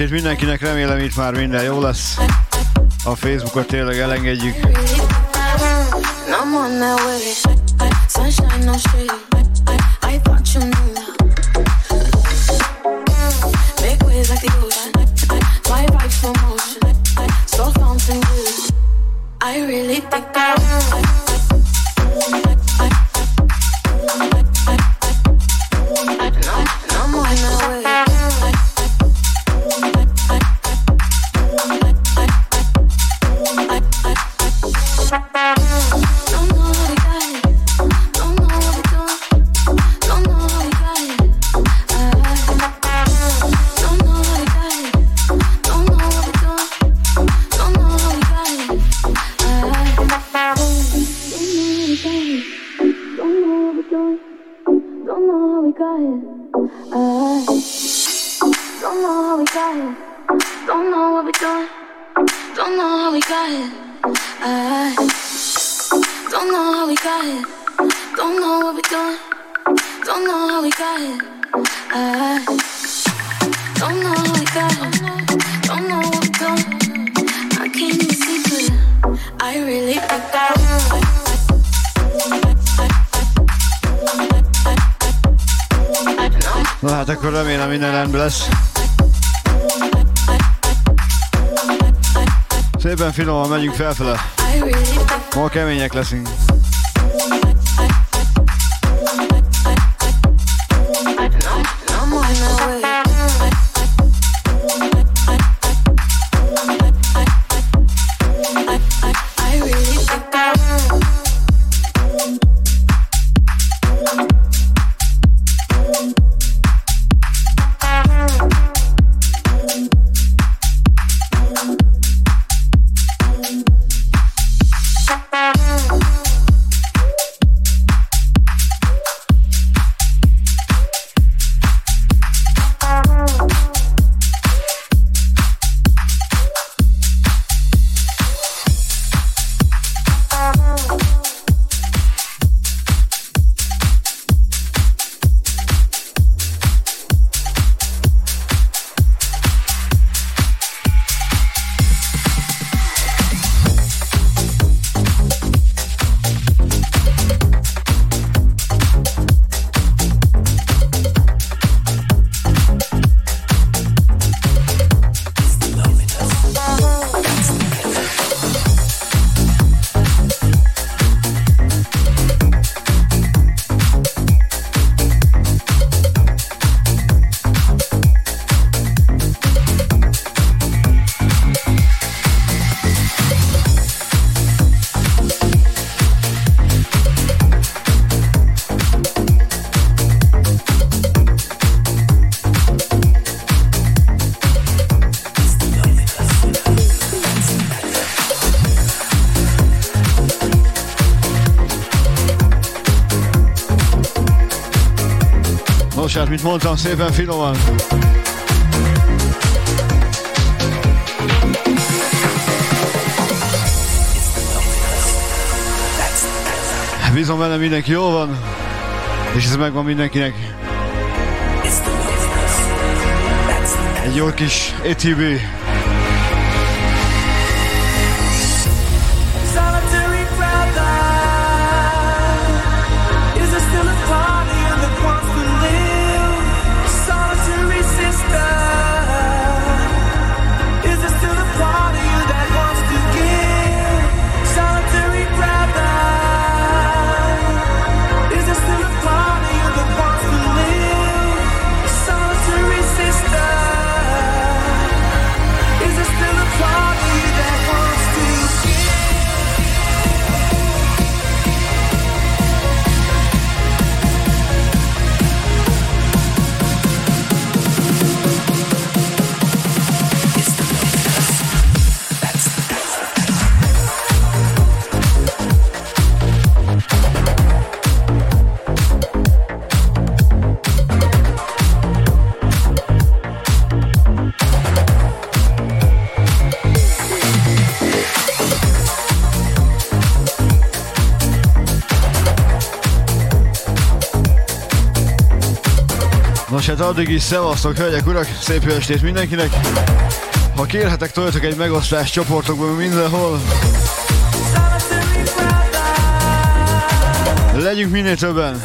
estét mindenkinek, remélem itt már minden jó lesz. A Facebookot tényleg elengedjük. Sunshine, no shade. got it. I don't know how we got it. Don't know what we're doing. Don't know how we got it. I don't know how we got it. Don't know what we're doing. I can't even see clear. I really think that. No hát akkor remélem minden rend lesz. Szépen finoman megyünk felfele. Ma kemények leszünk. Mondtam, szépen finoman. Bízom benne mindenki jól van, és ez megvan mindenkinek. Egy jó kis ETB. Hát addig is szevasztok, hölgyek, urak, szép jó estét mindenkinek. Ha kérhetek, toljatok egy megosztás csoportokban mindenhol. Legyünk minél többen.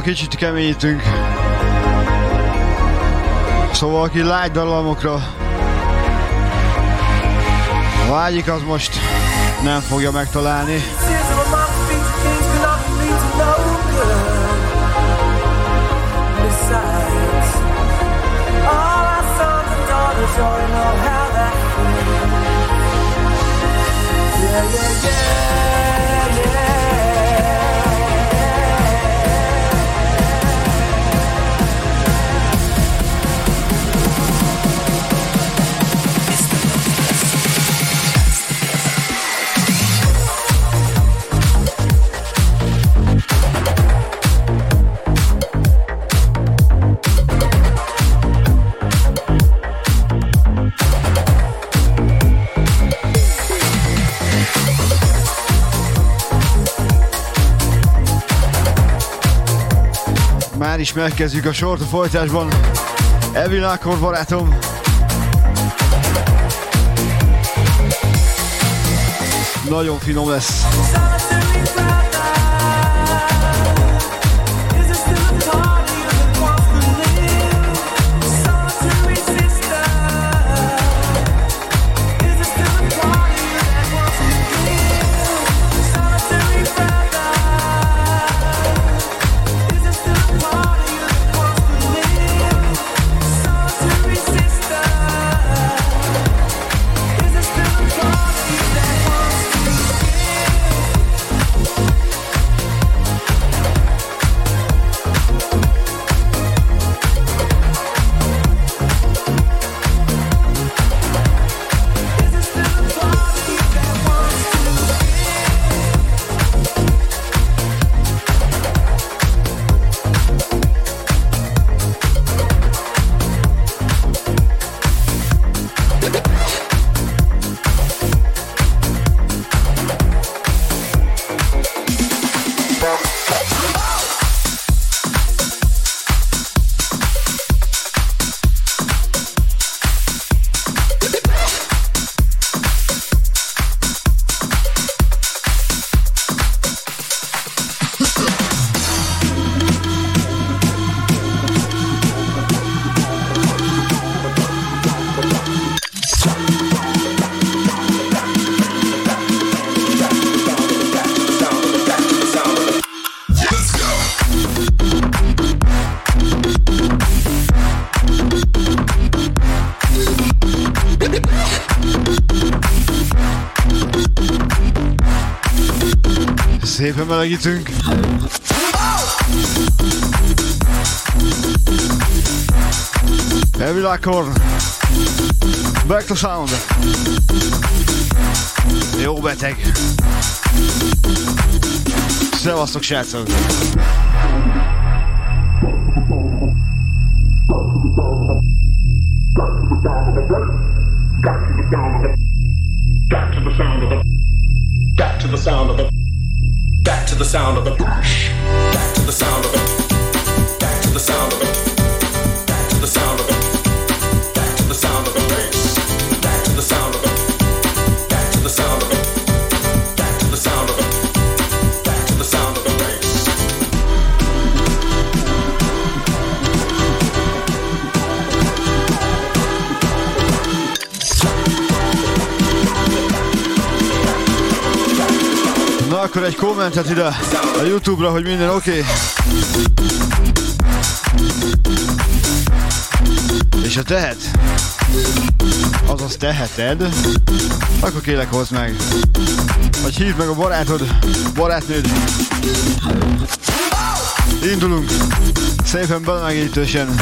Ma kicsit keményítünk. Szóval aki lágy dallamokra vágyik, az most nem fogja megtalálni. Yeah, yeah, yeah. Már is megkezdjük a sort a folytásban. Evil Akkor barátom. Nagyon finom lesz. Szépen melegítünk. Elvilágkor. Back to sound. Jó beteg. Szevasztok, srácok! sound of the the sound of the back to the sound of akkor egy kommentet ide a Youtube-ra, hogy minden oké. Okay. És ha tehet, azaz teheted, akkor kélek hozd meg. Vagy hívd meg a barátod, barátnőd. Indulunk. Szépen belemegítősen.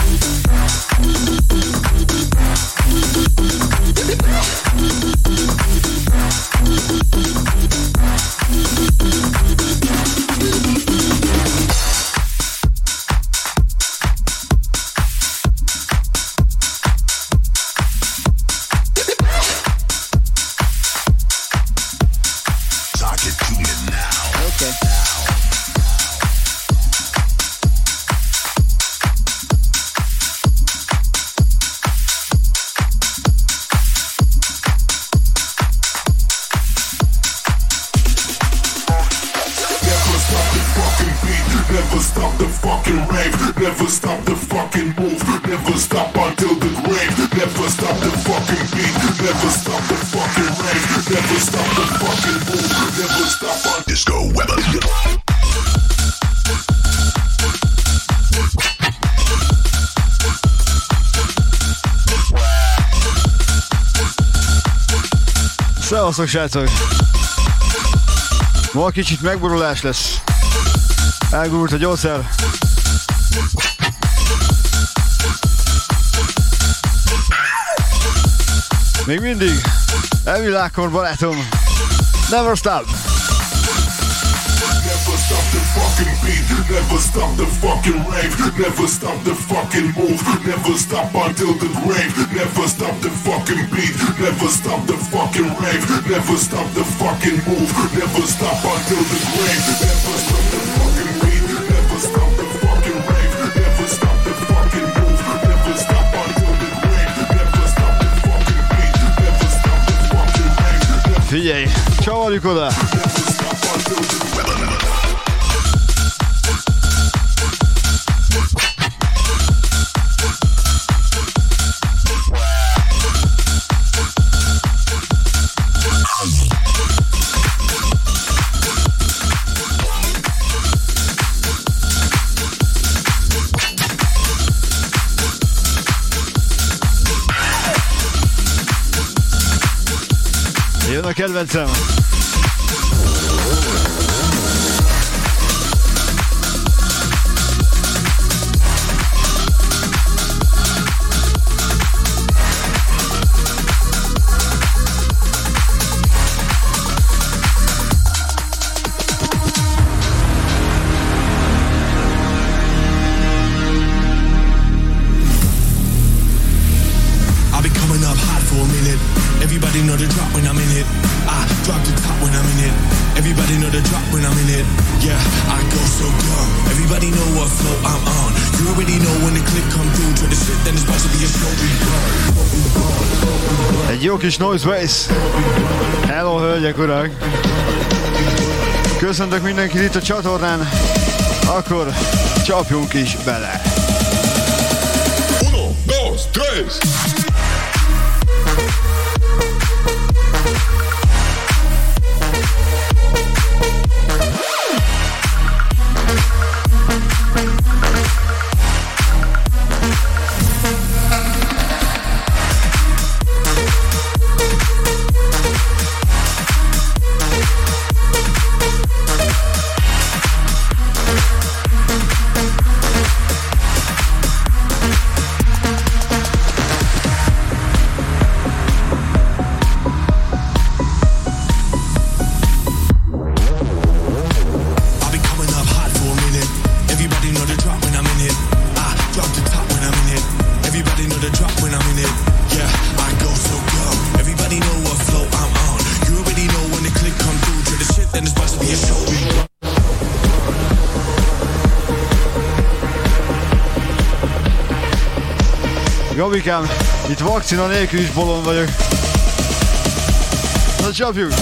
Szevasztok, srácok! Ma kicsit megborulás lesz. Elgurult a gyógyszer. Még mindig. Elvilágkor barátom. Never stop. Never stop the fucking rave. Never stop the fucking move. Never stop until the grave. Never stop the fucking beat. Never stop the fucking rave. Never stop the fucking move. Never stop until the grave. Never stop the fucking beat. Never stop the fucking rave. Never stop the fucking move. Never stop until the grave. Never stop the fucking beat. Never stop the fucking rave. Figyelj, csavarjuk oda! Never stop Eu não quero versão. Kis Noise Base. Hello, hölgyek, urak! Köszöntök mindenkit itt a csatornán. Akkor csapjunk is bele. Uno, dos, tres! Gabikám, itt vakcina nélkül is bolond vagyok. Na csapjuk!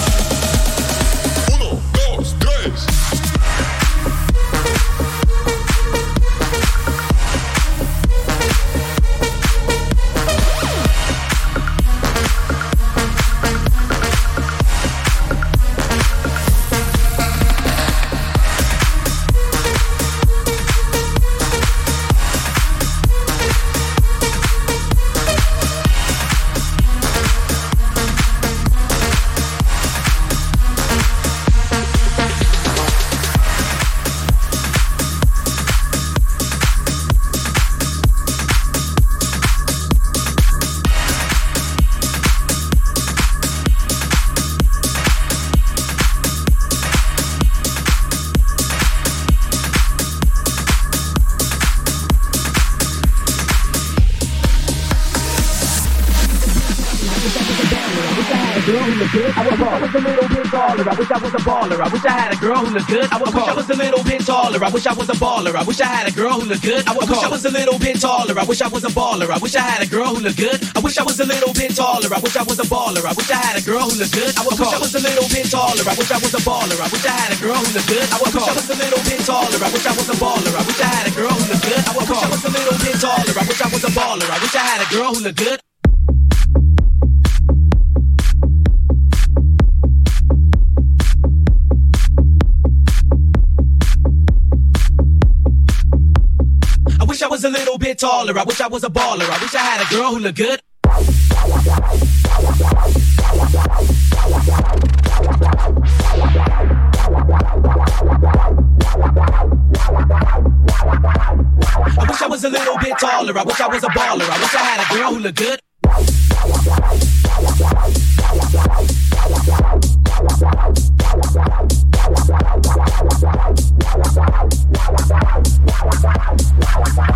Taller. I wish I was a baller. I wish I had a girl who looked good. I, wish I was a little bit taller. I wish I was a baller. I wish I had a girl who looked good. I, wish I was a little bit taller. I wish I was a baller. I wish I had a girl who looked good. I wish I was a little bit taller. I wish I was a baller. I wish I had a girl who looked good. I wish I was a little bit taller. I wish I was a baller. I wish I had a girl who looked good. I wish I was a little bit taller. I wish I was a baller. I wish I had a girl who looked good. I wish I was a little bit taller. I wish I was a baller. I wish I had a girl who looked good. I was a little bit taller. I wish I was a baller. I wish I had a girl who looked good. I wish I was a little bit taller. I wish I was a baller. I wish I had a girl who looked good. srácok!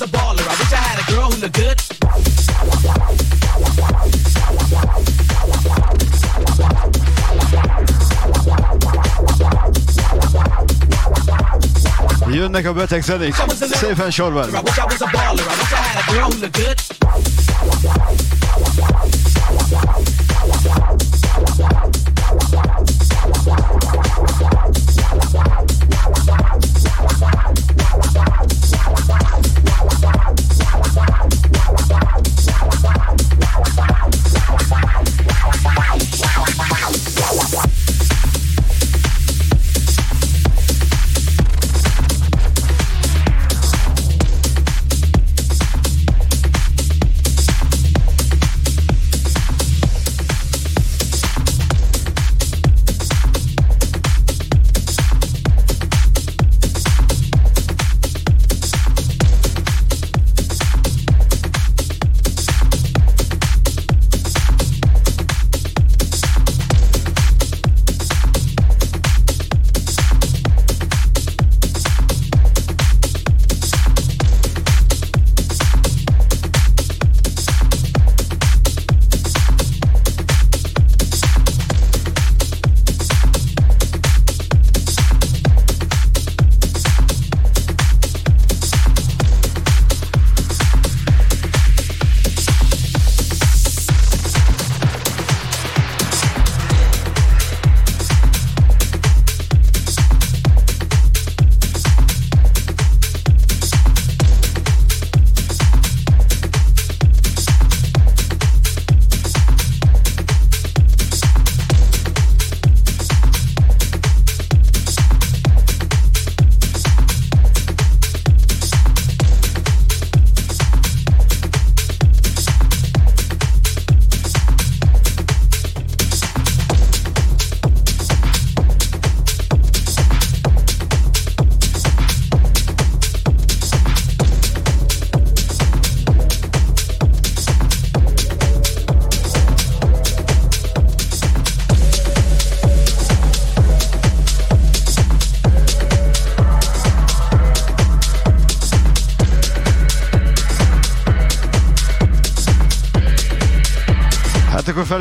a baller. I wish I had a girl who looked good. Jönnek a beteg zenék, szépen sorban. I wish I was a baller. I wish I had a girl who looked good.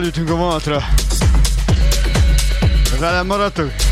Felültünk a vonatra. Velem maradtok?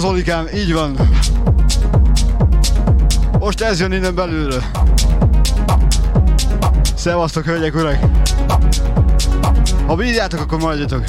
Van, Zolikám, így van. Most ez jön innen belülről. Szevasztok, hölgyek, urak! Ha bírjátok, akkor maradjatok.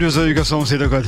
Üdvözöljük a szomszédokat!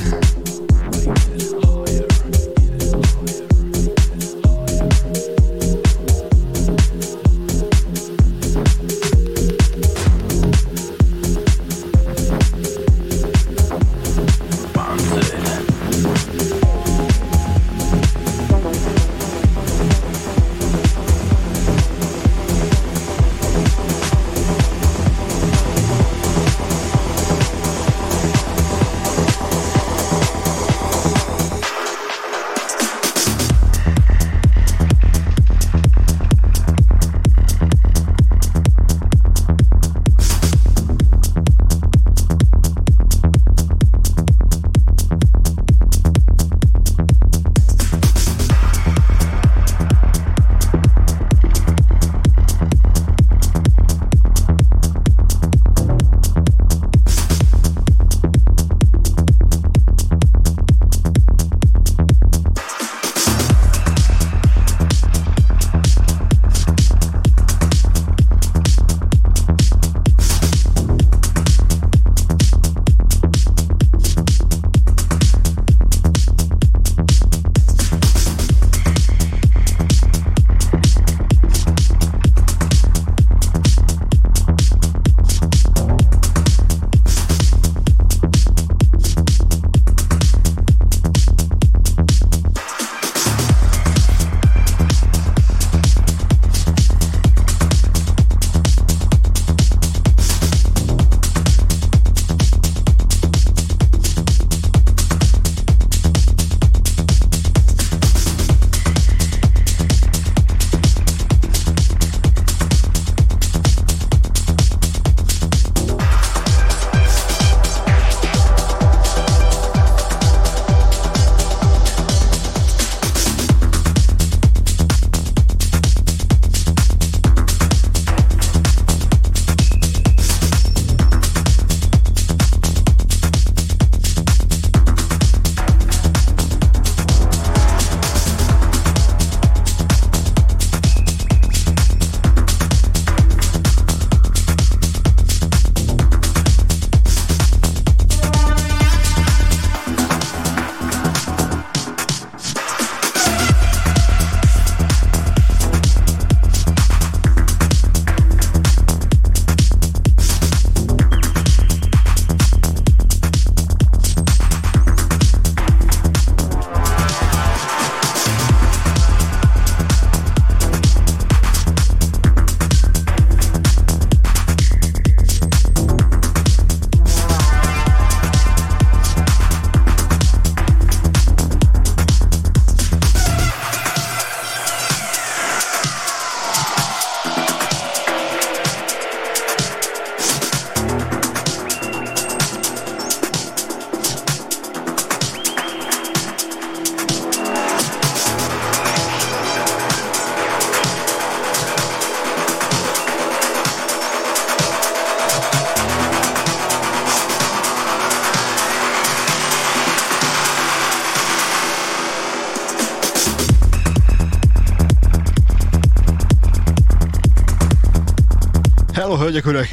Hello, hölgyek,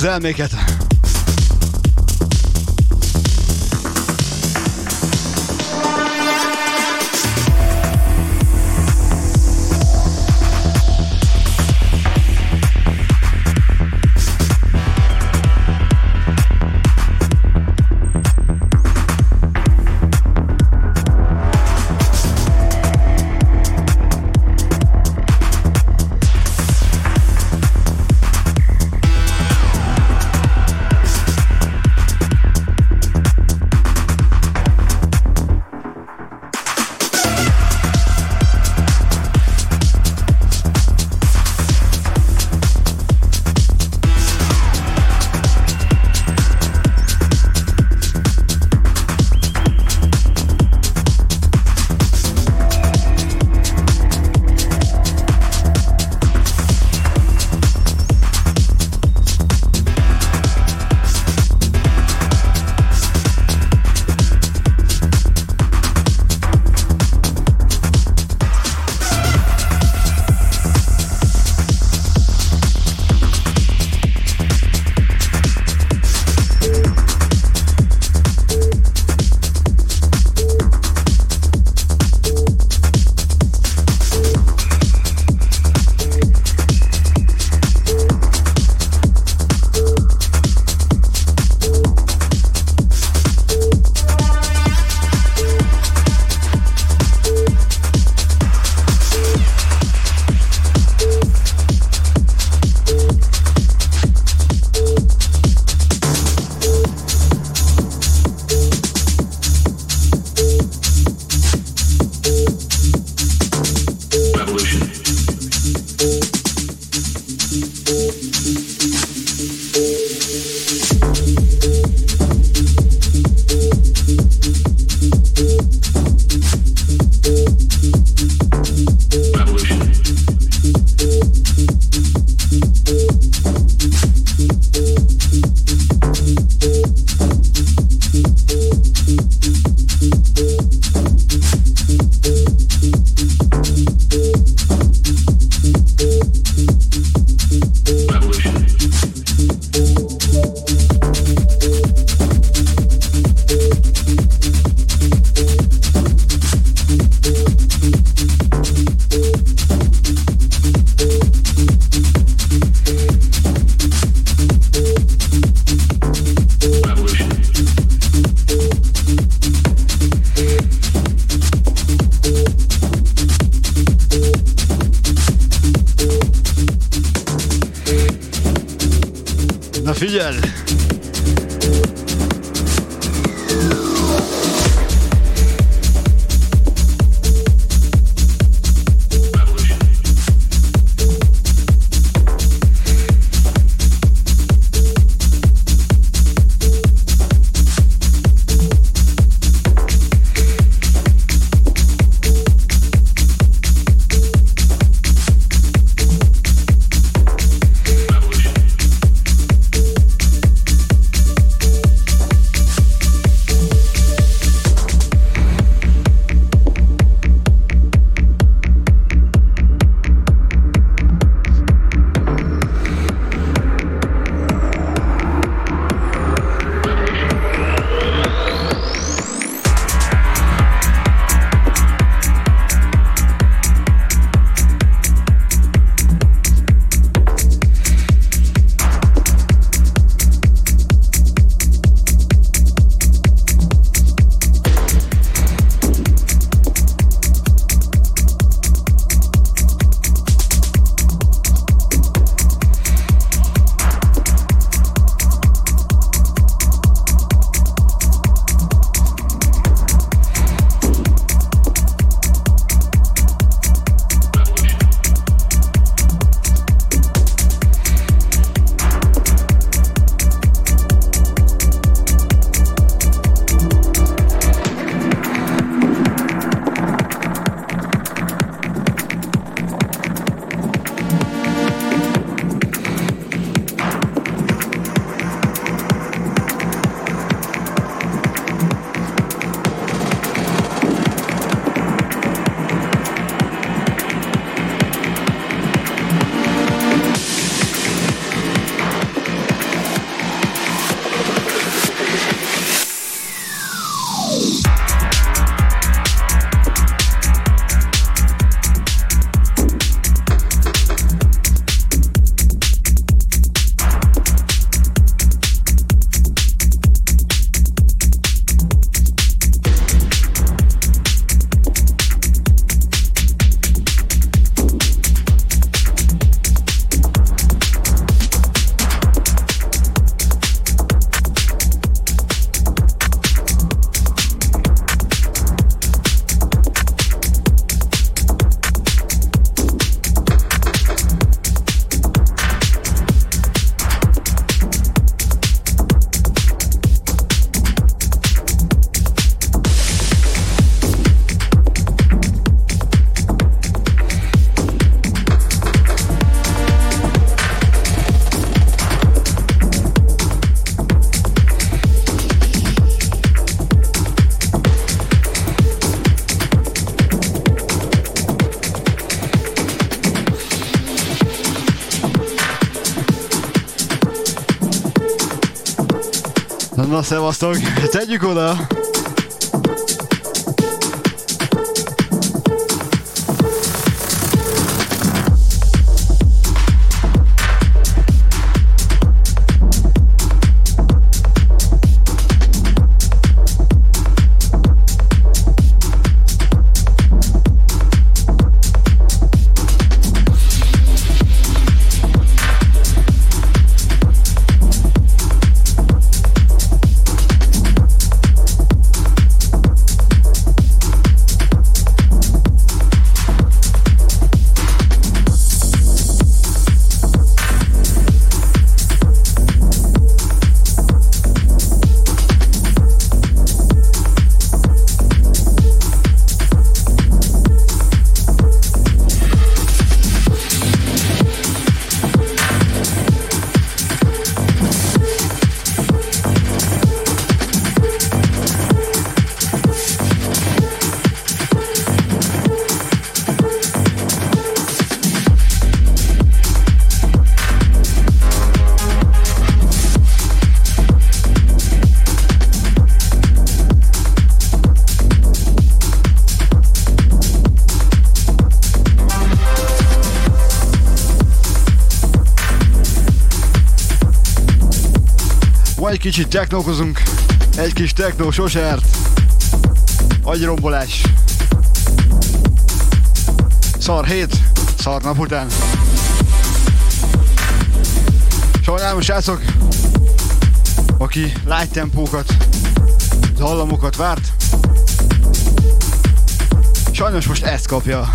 az elméket. Szevasztok! Tegyük oda! Kicsit technókozunk, egy kis technó sosert, agyrombolás. Szar hét, szar nap után. Sajnálom, srácok, aki light tempókat, dallamokat várt, sajnos most ezt kapja.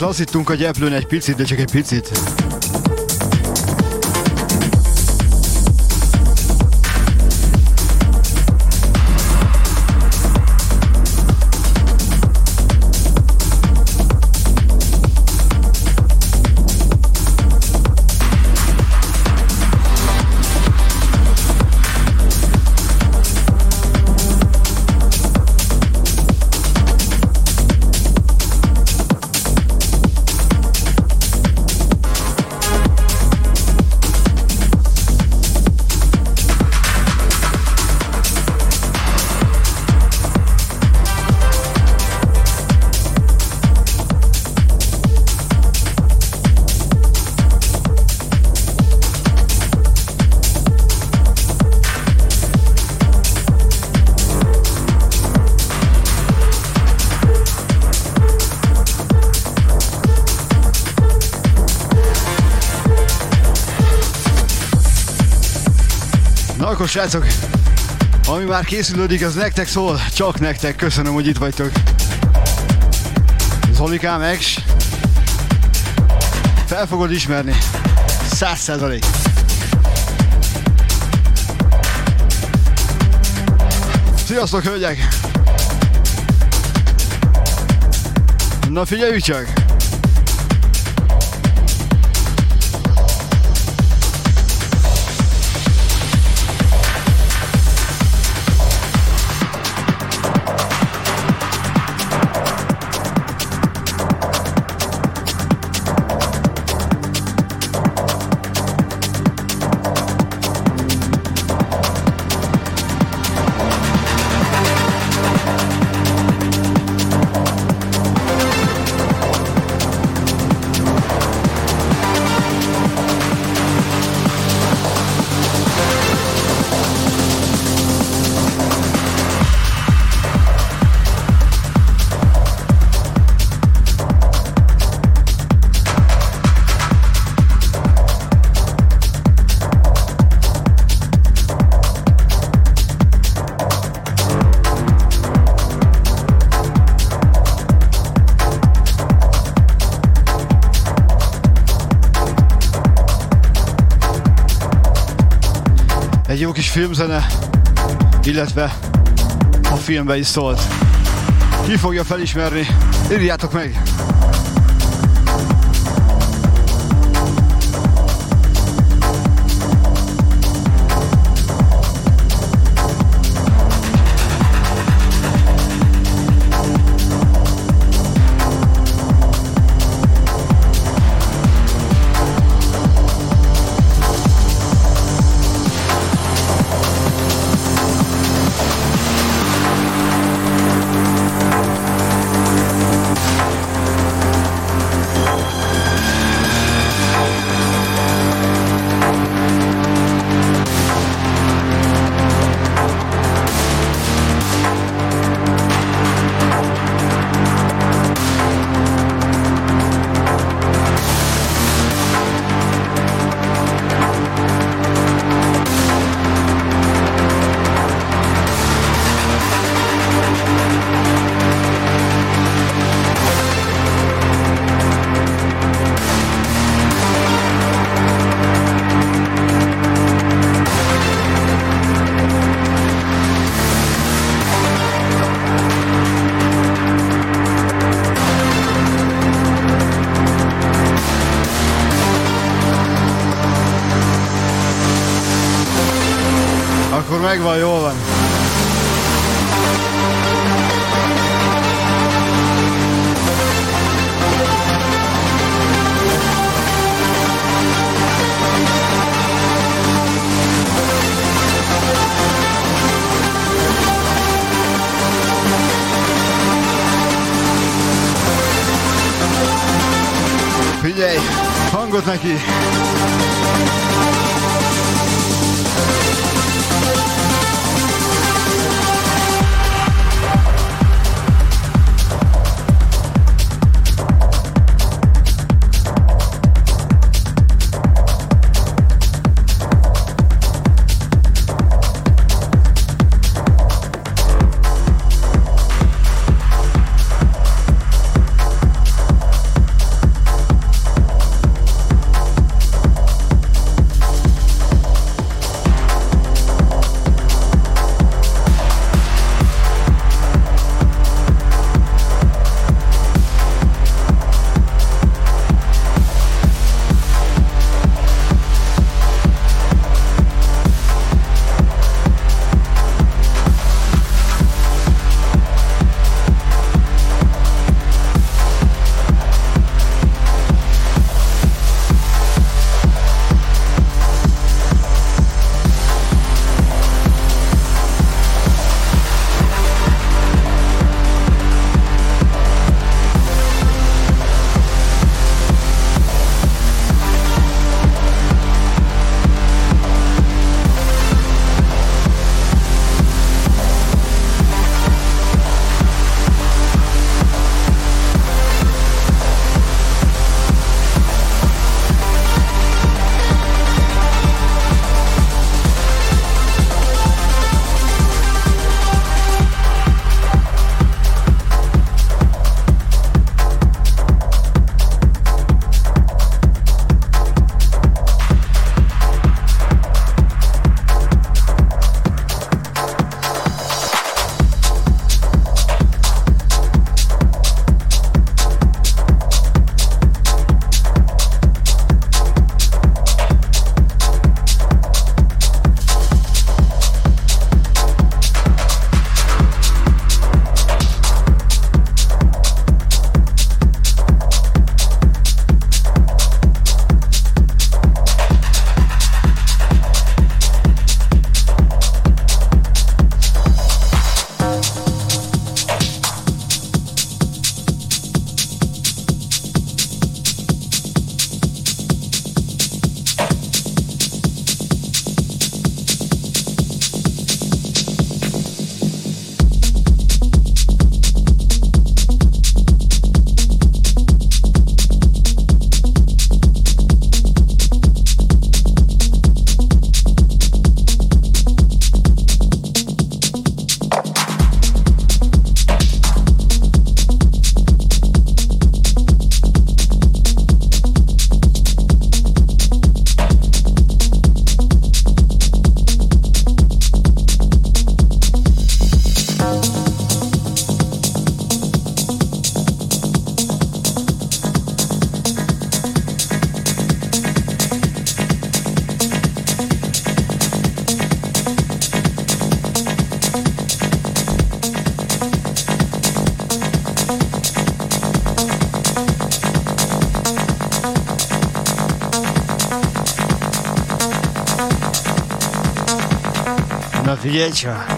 Lassítunk a gyeplőn egy picit, de csak egy picit. Srácok, ami már készülődik, az nektek szól, csak nektek. Köszönöm, hogy itt vagytok. Zolikám, ex. Fel fogod ismerni. Száz százalék. Sziasztok, hölgyek! Na figyelj csak! Filmzene, illetve a filmbe is szólt. Ki fogja felismerni? Írjátok meg! 一起玩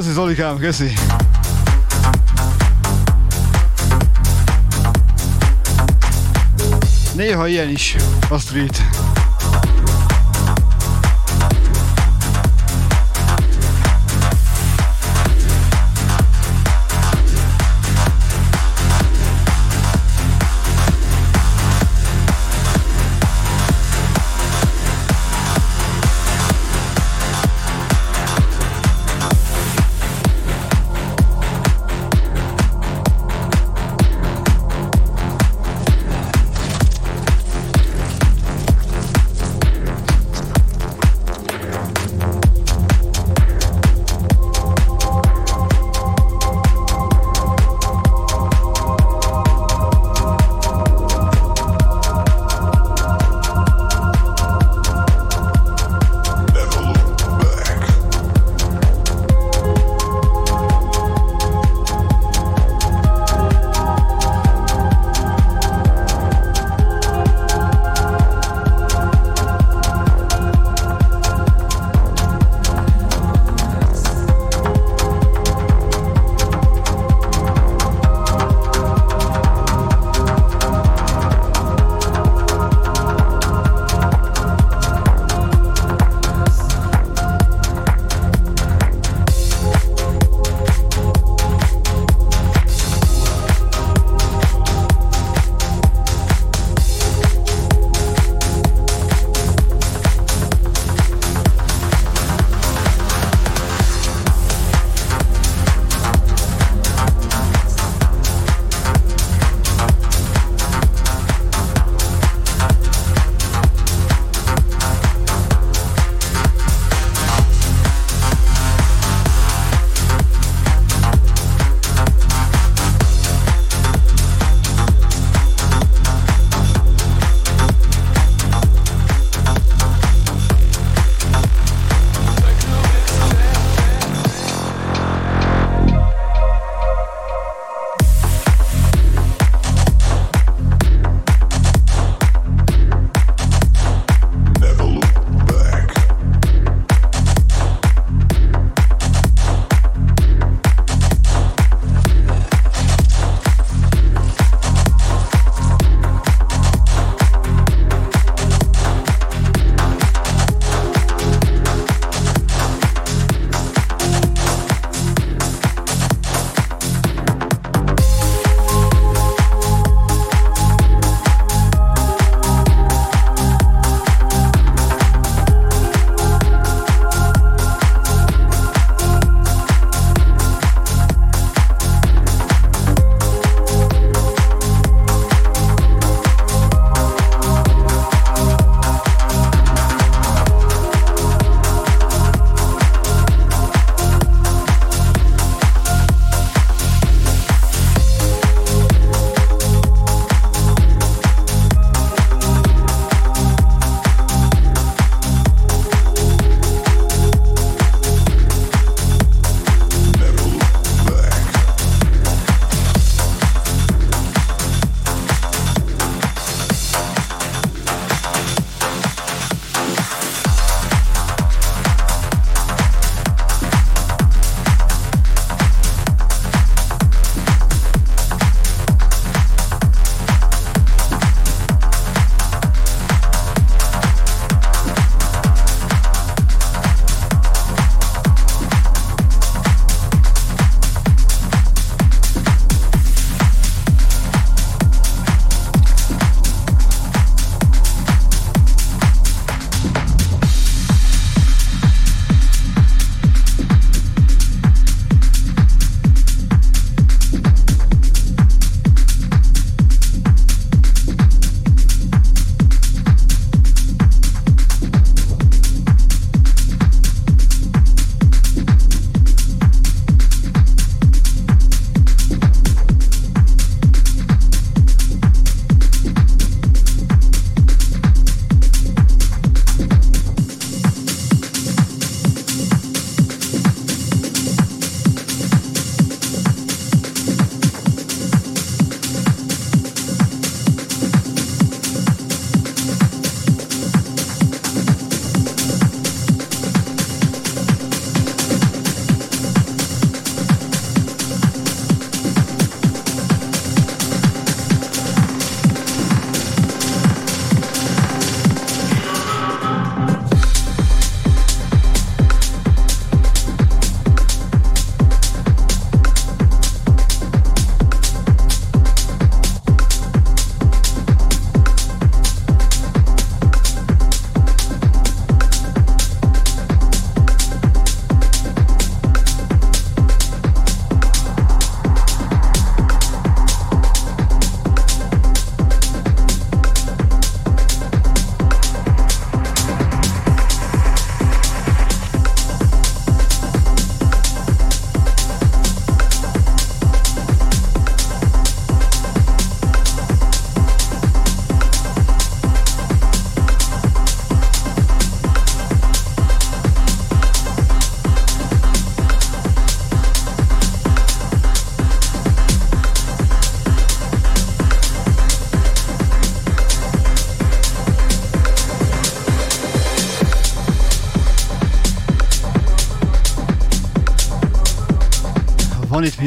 csak! Zolikám, köszi. Néha ilyen is, a street.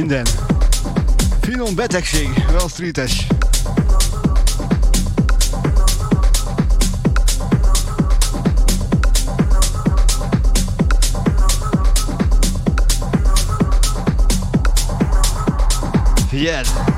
Minden. Finom betegség, Wall Street-es. Figyeld!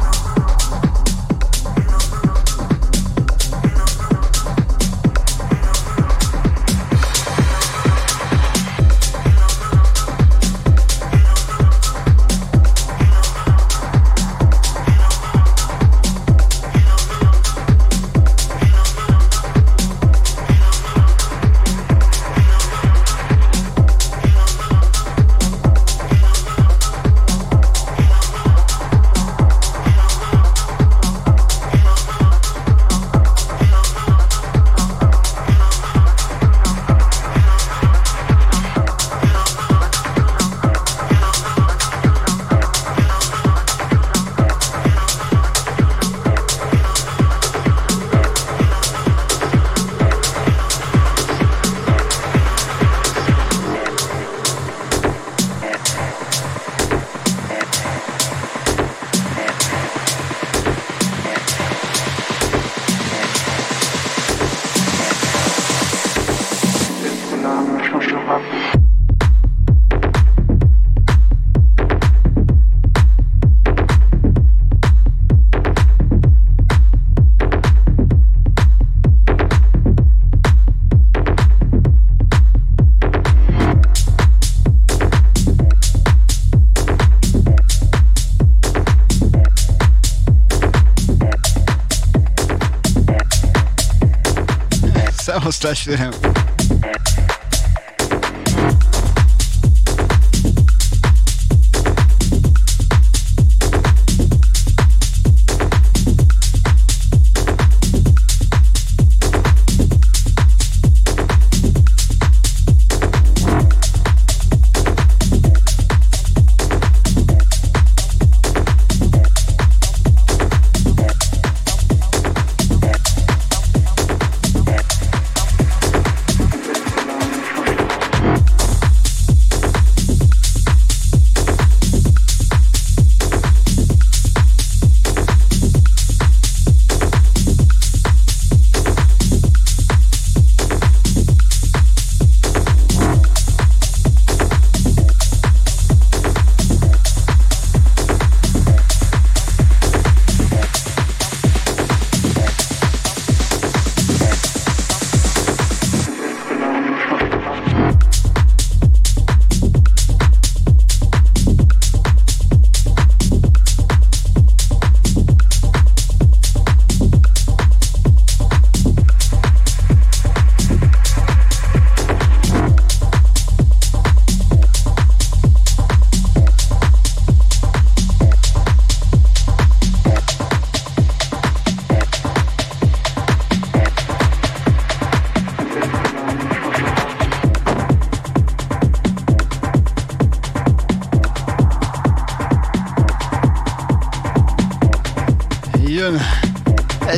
especially him.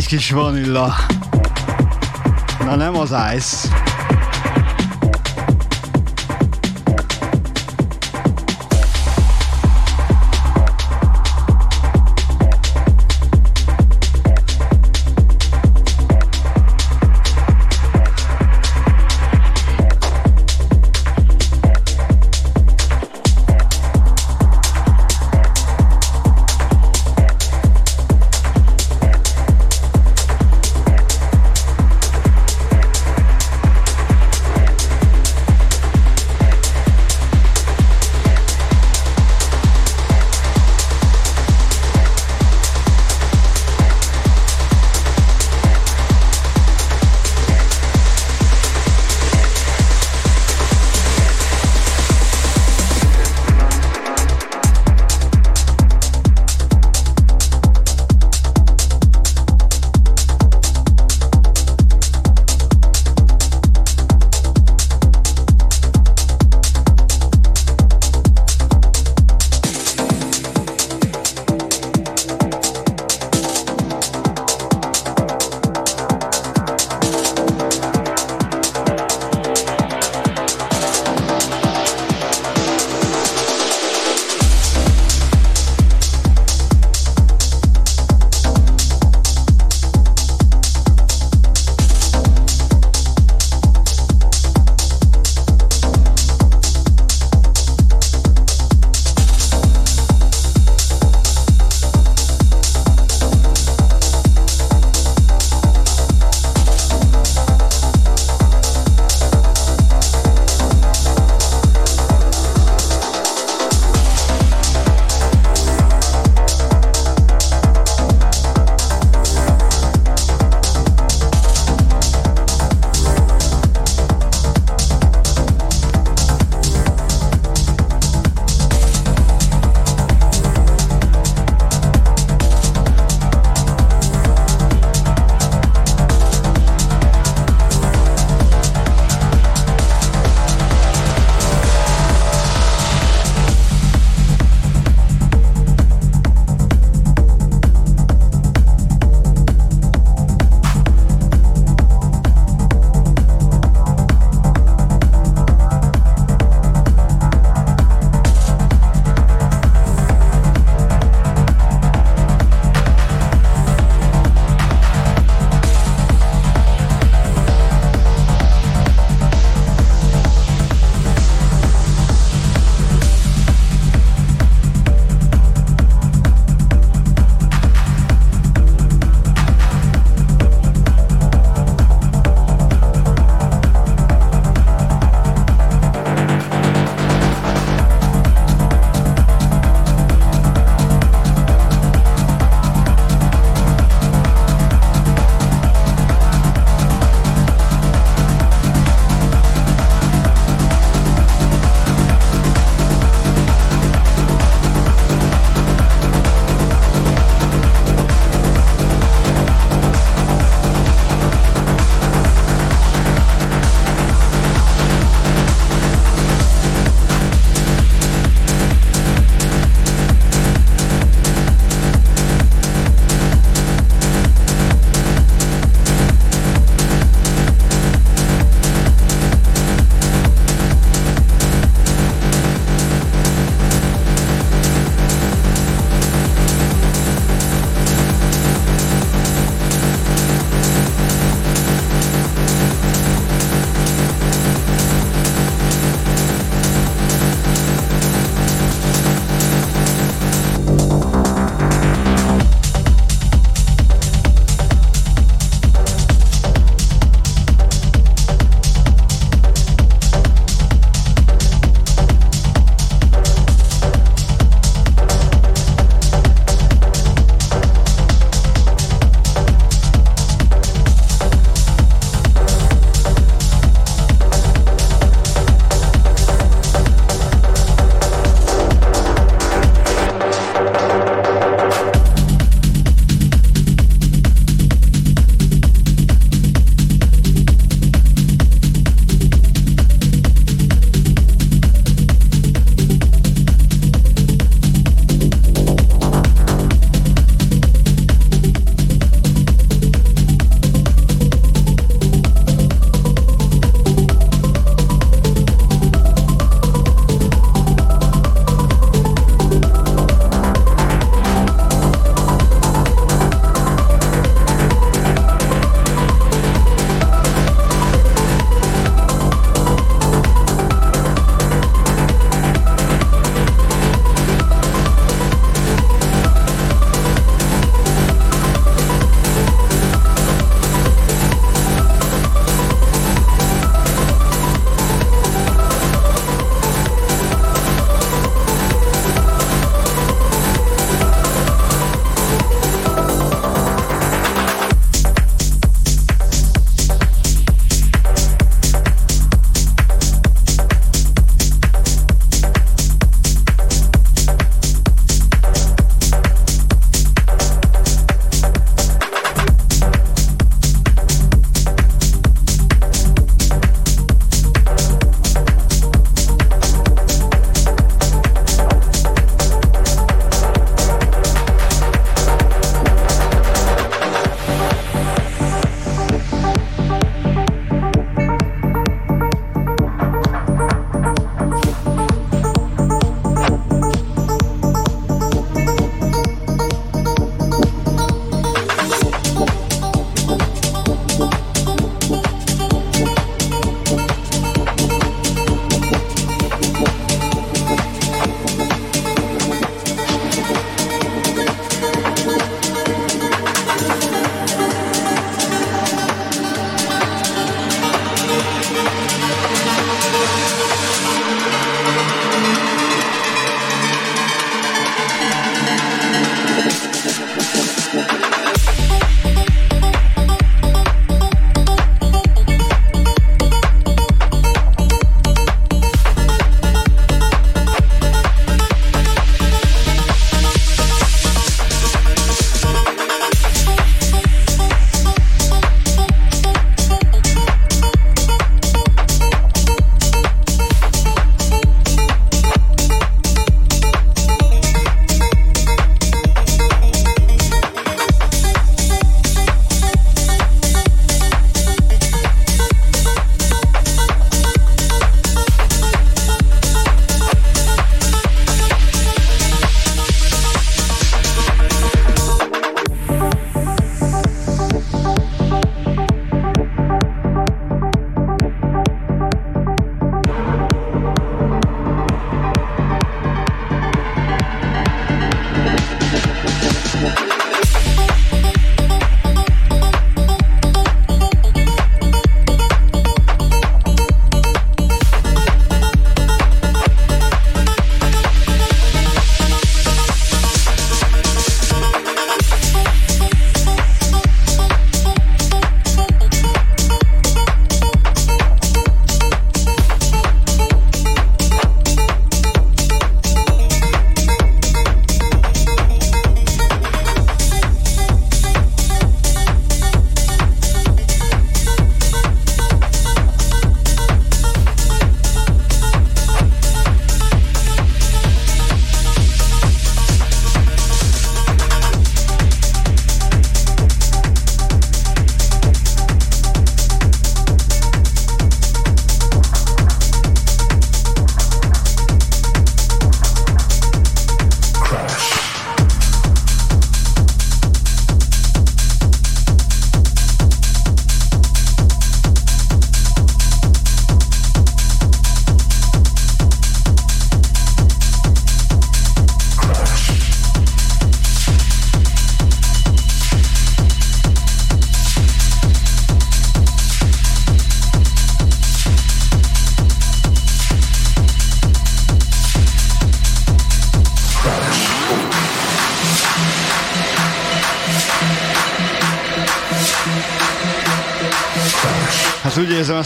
Testvérem. kis vanilla. Na nem az ice.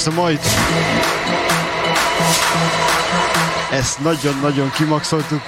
A majd. Ezt nagyon-nagyon kimaxoltuk.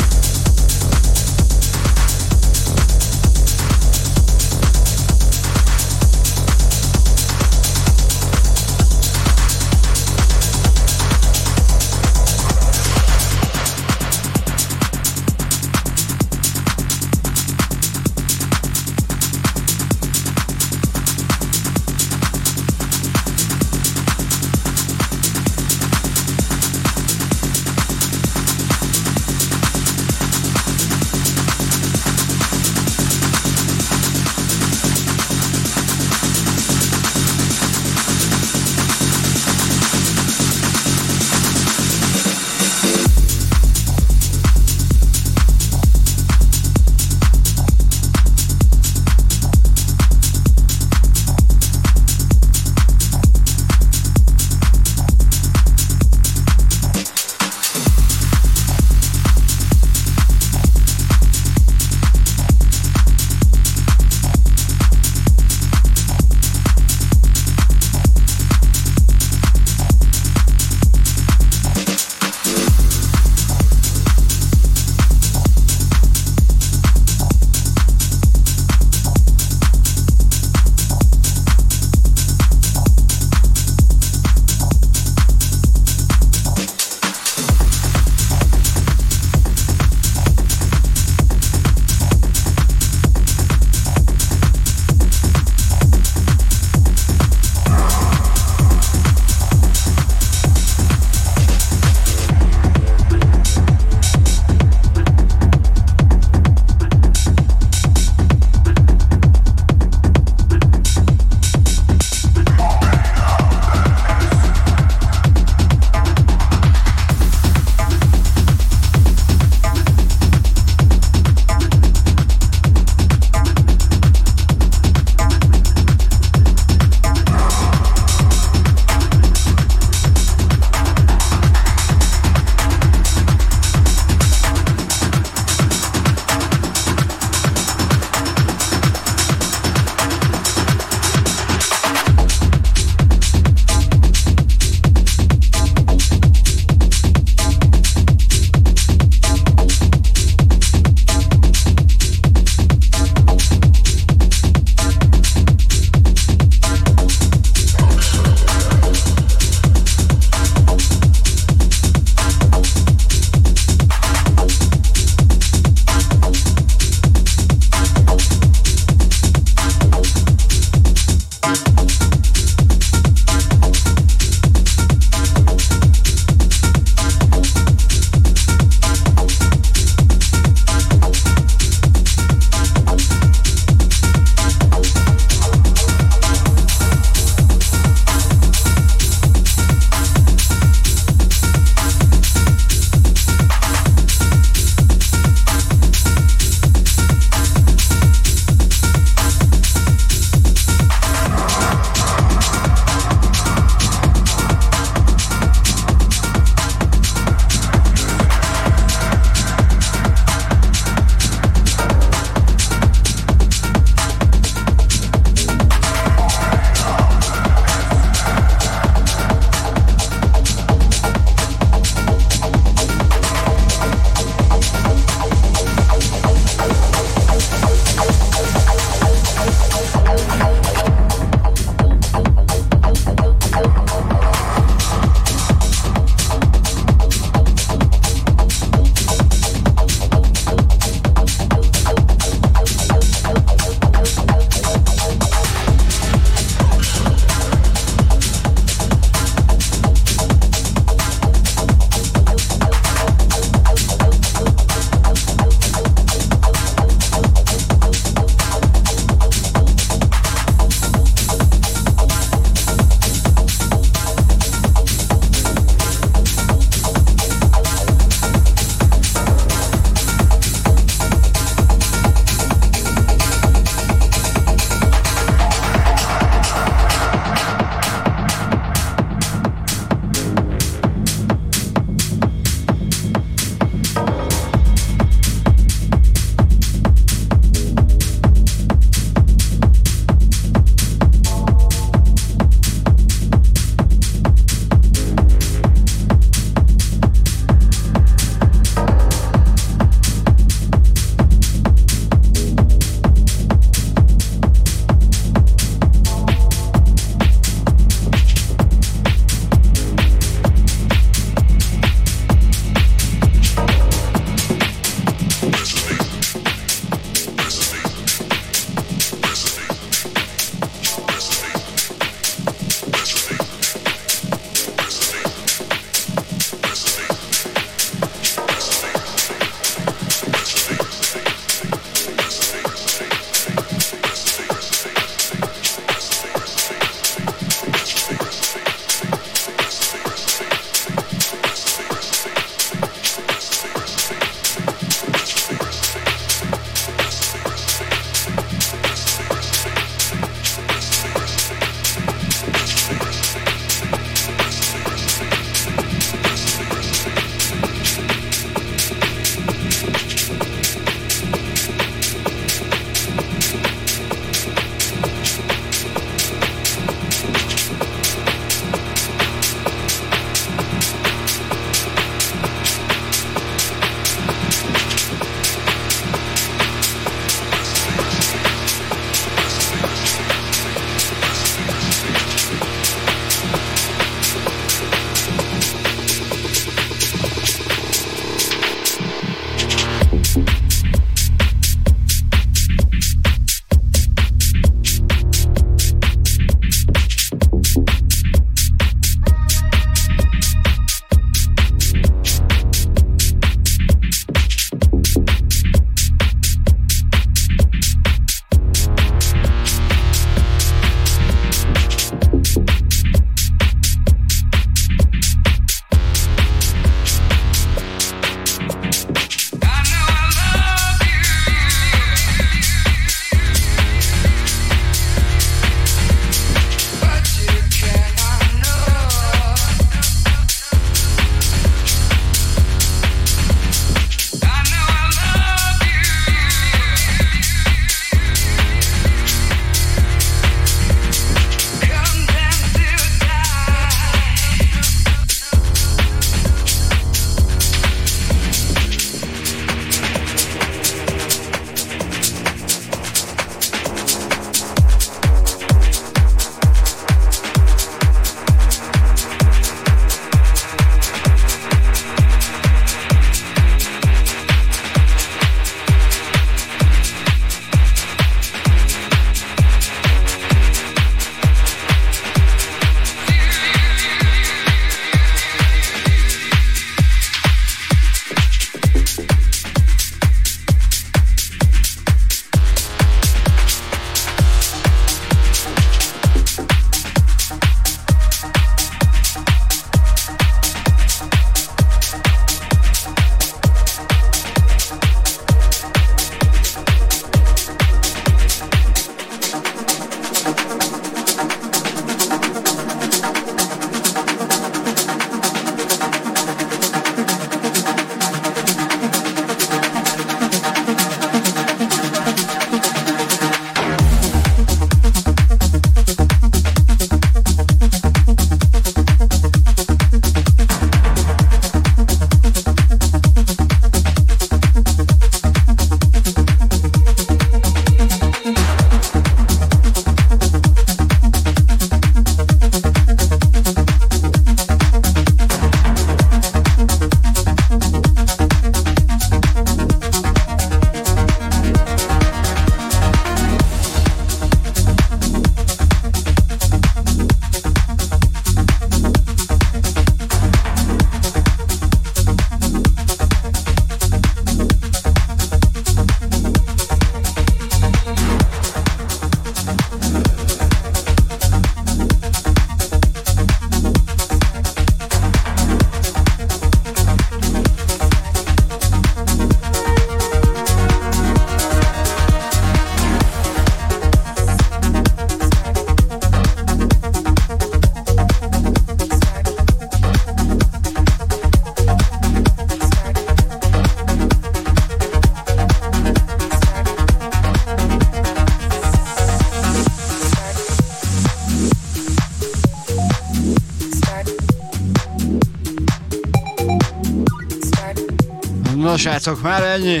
Srácok, már ennyi.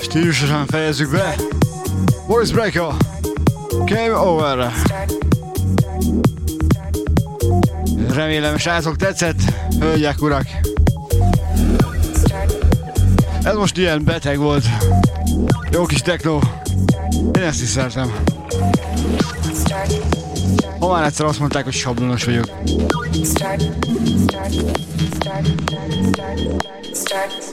Stílusosan fejezzük be. Voice Breaker. Game over. Remélem srácok tetszett, hölgyek, urak. Ez most ilyen beteg volt. Jó kis techno. Én ezt is szeretem. Ma már egyszer azt mondták, hogy sablonos vagyok. Start, start, start, start, start, start, start.